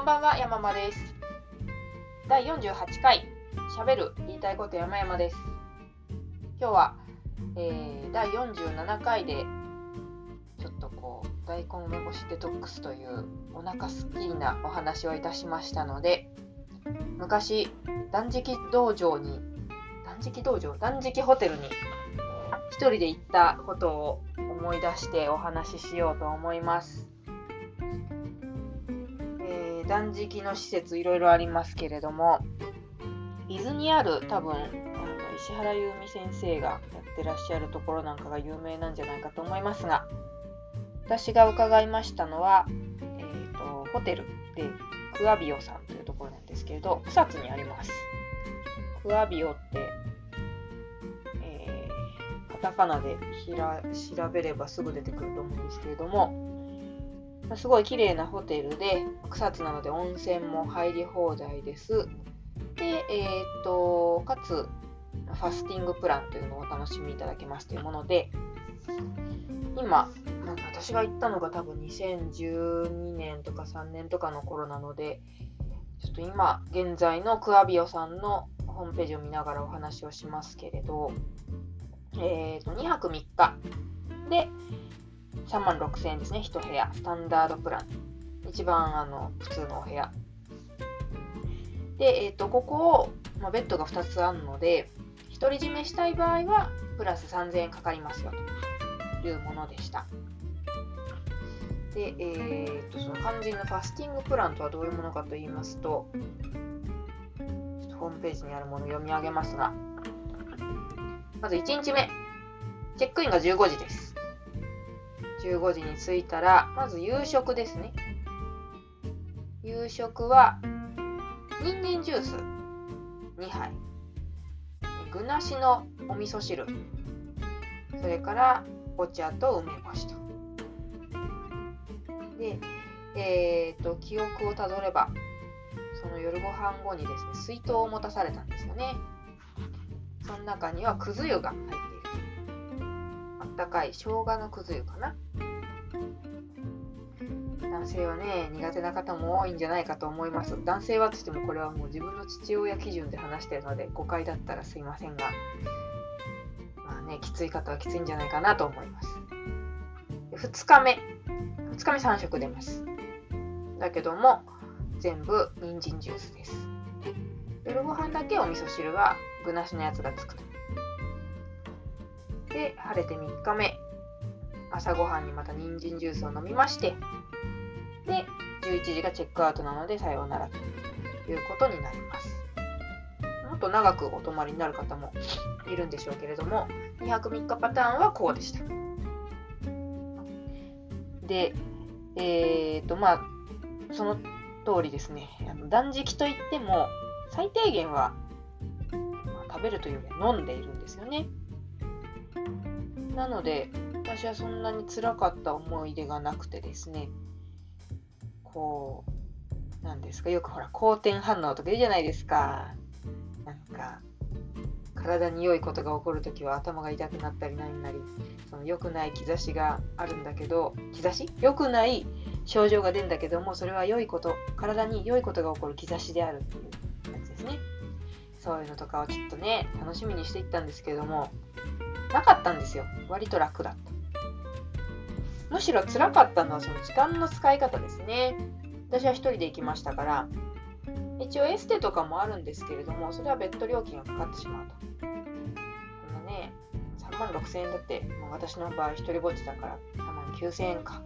こんばんは、山間です。第48回、しゃべる言いたいこと山々です。今日は、えー、第47回で、ちょっとこう、大根梅干しデトックスというお腹すっきりなお話をいたしましたので、昔、断食道場に、断食道場？断食ホテルに一人で行ったことを思い出してお話ししようと思います。断食の施設いろいろありますけれども、伊豆にある多分あの石原優美先生がやってらっしゃるところなんかが有名なんじゃないかと思いますが、私が伺いましたのは、えーとホテルでクアビオさんというところなんですけれど、草津にあります。クアビオって、えーカタカナでひら調べればすぐ出てくると思うんですけれども、すごい綺麗なホテルで、草津なので温泉も入り放題です。で、えーっと、かつ、ファスティングプランというのをお楽しみいただけますというもので、今、私が行ったのが多分2012年とか3年とかの頃なので、ちょっと今、現在のクアビオさんのホームページを見ながらお話をしますけれど、えーと、2泊3日で、3万6000円ですね、1部屋、スタンダードプラン。一番あの普通のお部屋。で、えっ、と、ここを、まあ、ベッドが2つあるので、独り占めしたい場合は、プラス3000円かかりますよというものでした。で、えっ、と、その肝心のファスティングプランとはどういうものかと言いますと、とホームページにあるものを読み上げますが、まず1日目、チェックインが15時です。15時に着いたら、まず夕食ですね。夕食は、人参ジュース2杯、具なしのお味噌汁、それからお茶と梅干しと。で、えっ、と、記憶をたどれば、その夜ご飯後にですね、水筒を持たされたんですよね。その中にはくず湯が入って。あったかい生姜のくず湯かな。男性はね、苦手な方も多いんじゃないかと思います。男性はとしてもこれはもう自分の父親基準で話してるので誤解だったらすいませんが、まあね、きつい方はきついんじゃないかなと思います。2日目、2日目3食出ます。だけども、全部人参ジュースです。夜ご飯だけお味噌汁は具なしのやつがつくと。で、晴れて3日目、朝ごはんにまた人参ジュースを飲みまして、で、11時がチェックアウトなのでさようならということになります。もっと長くお泊まりになる方もいるんでしょうけれども、2泊3日パターンはこうでした。で、えーと、まあ、その通りですね、あの断食といっても、最低限は、まあ食べるというより飲んでいるんですよね。なので、私はそんなに辛かった思い出がなくてですね、こう、なんですか、よくほら、好転反応とか言うじゃないですか。なんか、体に良いことが起こるときは頭が痛くなったり何なり、その良くない兆しがあるんだけど、兆し？良くない症状が出るんだけども、それは良いこと、体に良いことが起こる兆しであるっていうやつですね。そういうのとかをちょっとね、楽しみにしていったんですけども、なかったんですよ。割と楽だった。むしろ辛かったのはその時間の使い方ですね。私は一人で行きましたから、一応エステとかもあるんですけれども、それは別途料金がかかってしまうと。こんなね、3万6千円だって、もう私の場合一人ぼっちだから3万9千円か。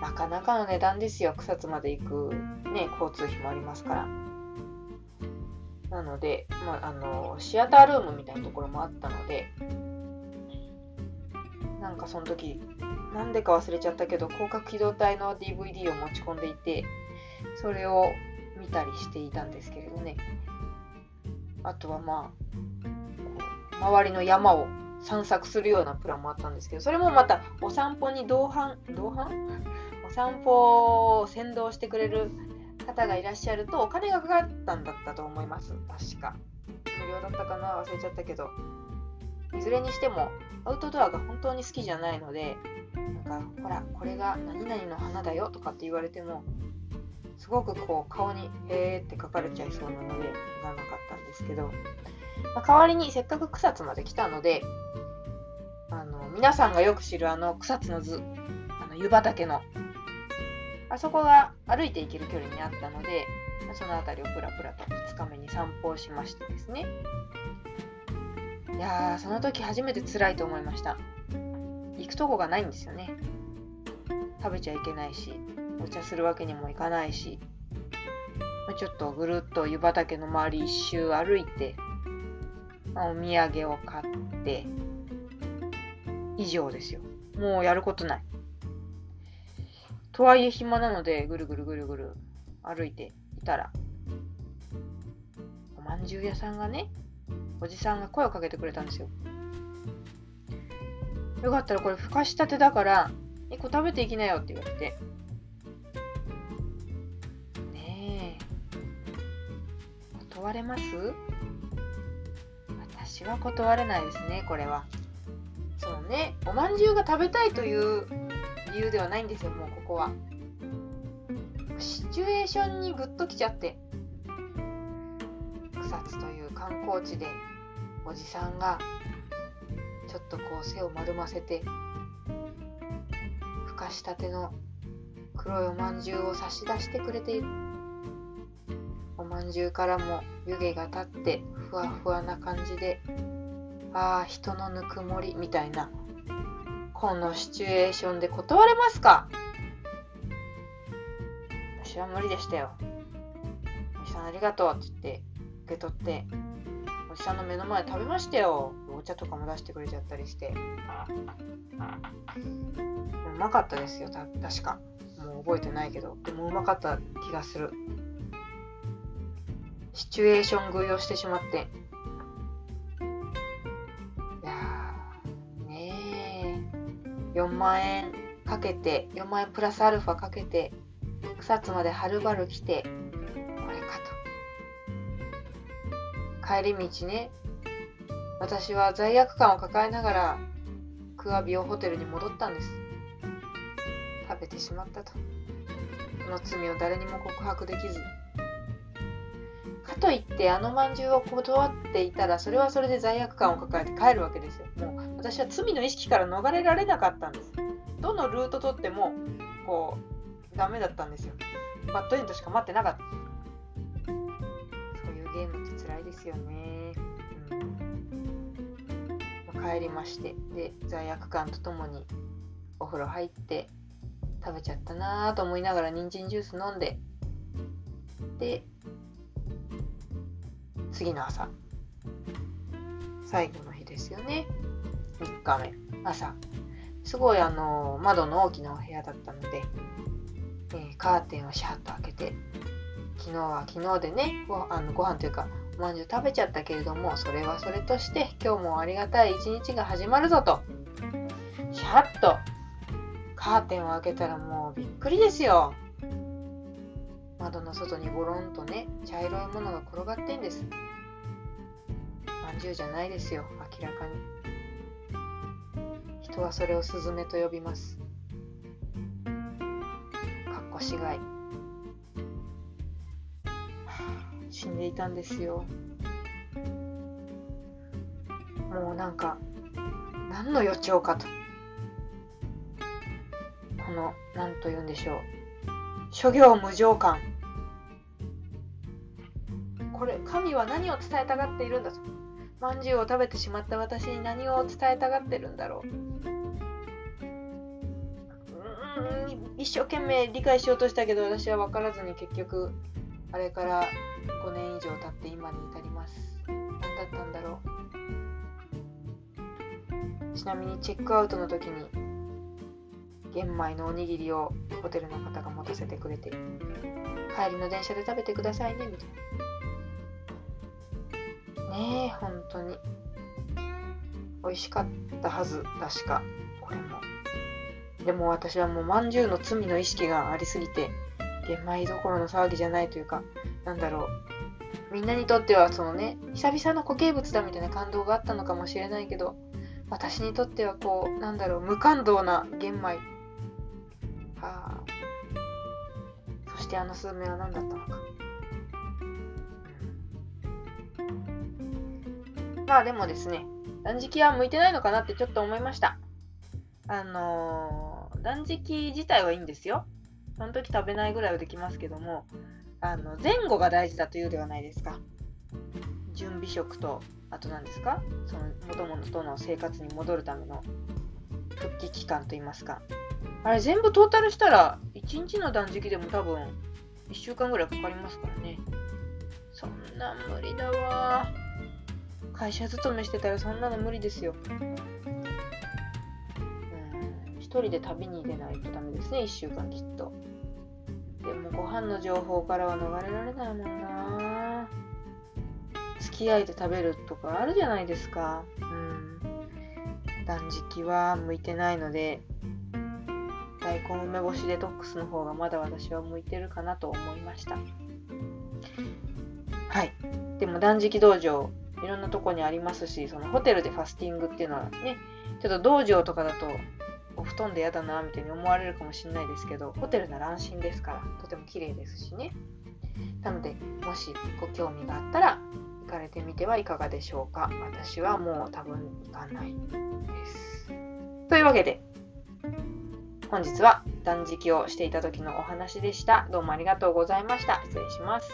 なかなかの値段ですよ。草津まで行く、ね、交通費もありますから。なので、まあ、あの、シアタールームみたいなところもあったので、なんかその時、なんでか忘れちゃったけど、広角機動隊の DVD を持ち込んでいて、それを見たりしていたんですけれどね。あとはまあ、周りの山を散策するようなプランもあったんですけど、それもまたお散歩に同伴、同伴？お散歩を先導してくれる方がいらっしゃるとお金がかかったんだったと思います。確か。無料だったかな？忘れちゃったけど。いずれにしてもアウトドアが本当に好きじゃないので、なんか、ほら、これが何々の花だよとかって言われても、すごくこう顔に「へーって書かれちゃいそうなのでならなかったんですけど、まあ、代わりにせっかく草津まで来たのであの皆さんがよく知るあの草津の図あの湯畑のあそこが歩いて行ける距離にあったのでまその辺りをプラプラと2日目に散歩をしましてですね。やーその時初めて辛いと思いました。行くとこがないんですよね。食べちゃいけないしお茶するわけにもいかないしちょっとぐるっと湯畑の周り一周歩いて、ま、お土産を買って以上ですよ。もうやることない。とはいえ暇なのでぐるぐるぐるぐる歩いていたらおまんじゅう屋さんがねおじさんが声をかけてくれたんですよ。よかったらこれふかしたてだから1個食べていきなよって言われて。ねえ。断れます？私は断れないですねこれは。そうね。おまんじゅうが食べたいという理由ではないんですよもうここは。シチュエーションにグッときちゃって。草津という観光地で。おじさんがちょっとこう背を丸ませてふかしたての黒いおまんじゅうを差し出してくれているおまんじゅうからも湯気が立ってふわふわな感じでああ人のぬくもりみたいなこのシチュエーションで断れますか？私は無理でしたよ。おじさんありがとうって言って受け取っておじさんの目の前食べましたよ。お茶とかも出してくれちゃったりして。うまかったですよ、た確か。もう覚えてないけど。でもうまかった気がする。シチュエーション食いをしてしまっていやねえ。4万円かけて4万円プラスアルファかけて草津まではるばる来て帰り道ね私は罪悪感を抱えながらクアビオホテルに戻ったんです食べてしまったとこの罪を誰にも告白できずかといってあのまんじゅうを断っていたらそれはそれで罪悪感を抱えて帰るわけですよもう私は罪の意識から逃れられなかったんです。どのルート取っても、こう、ダメだったんですよ。バッドエンドしか待ってなかった。辛いですよね。うん、帰りまして、で、罪悪感とともにお風呂入って、食べちゃったなぁと思いながら人参ジュース飲んで、で、次の朝、最後の日ですよね。3日目。朝。すごいあの窓の大きなお部屋だったので、えー、カーテンをシャッと開けて昨日は昨日でねごあのご飯というかまんじゅう食べちゃったけれどもそれはそれとして今日もありがたい一日が始まるぞとシャッとカーテンを開けたらもうびっくりですよ窓の外にゴロンとね茶色いものが転がってんですまんじゅうじゃないですよ明らかに人はそれをスズメと呼びます。かっこしがい。死んでいたんですよ。もうなんか、何の予兆かと。この、何と言うんでしょう。諸行無常感。これ、神は何を伝えたがっているんだと。まんじゅうを食べてしまった私に何を伝えたがってるんだろう。一生懸命理解しようとしたけど私は分からずに結局あれから5年以上経って今に至ります。何だったんだろう。ちなみにチェックアウトの時に玄米のおにぎりをホテルの方が持たせてくれて帰りの電車で食べてくださいねみたいな。ねえ、本当に。美味しかったはず、確か、これも。でも私はもうまんじゅうの罪の意識がありすぎて、玄米どころの騒ぎじゃないというか、なんだろう。みんなにとってはそのね、久々の固形物だみたいな感動があったのかもしれないけど、私にとってはこう、なんだろう、無感動な玄米。はあ。そしてあの数名は何だったのか。まあでもですね、断食は向いてないのかなってちょっと思いました。あのー、断食自体はいいんですよ。その時食べないぐらいはできますけども、あの前後が大事だというではないですか？準備食と、あと何ですか？その元々との生活に戻るための復帰期間といいますか。あれ全部トータルしたら、1日の断食でも多分1週間ぐらいかかりますからね。そんな無理だわ。会社勤めしてたらそんなの無理ですよ。うん、一人で旅に出ないとダメですね、1週間きっと。でもご飯の情報からは逃れられないもんな。付き合いで食べるとかあるじゃないですか。うん。断食は向いてないので、大根梅干しデトックスの方がまだ私は向いてるかなと思いました。はい。でも断食道場、いろんなとこにありますし、そのホテルでファスティングっていうのはね、ちょっと道場とかだと布団で嫌だなみたいに思われるかもしれないですけど、ホテルなら安心ですから、とても綺麗ですしね。なので、もしご興味があったら、行かれてみてはいかがでしょうか。私はもう多分行かないです。というわけで、本日は断食をしていた時のお話でした。どうもありがとうございました。失礼します。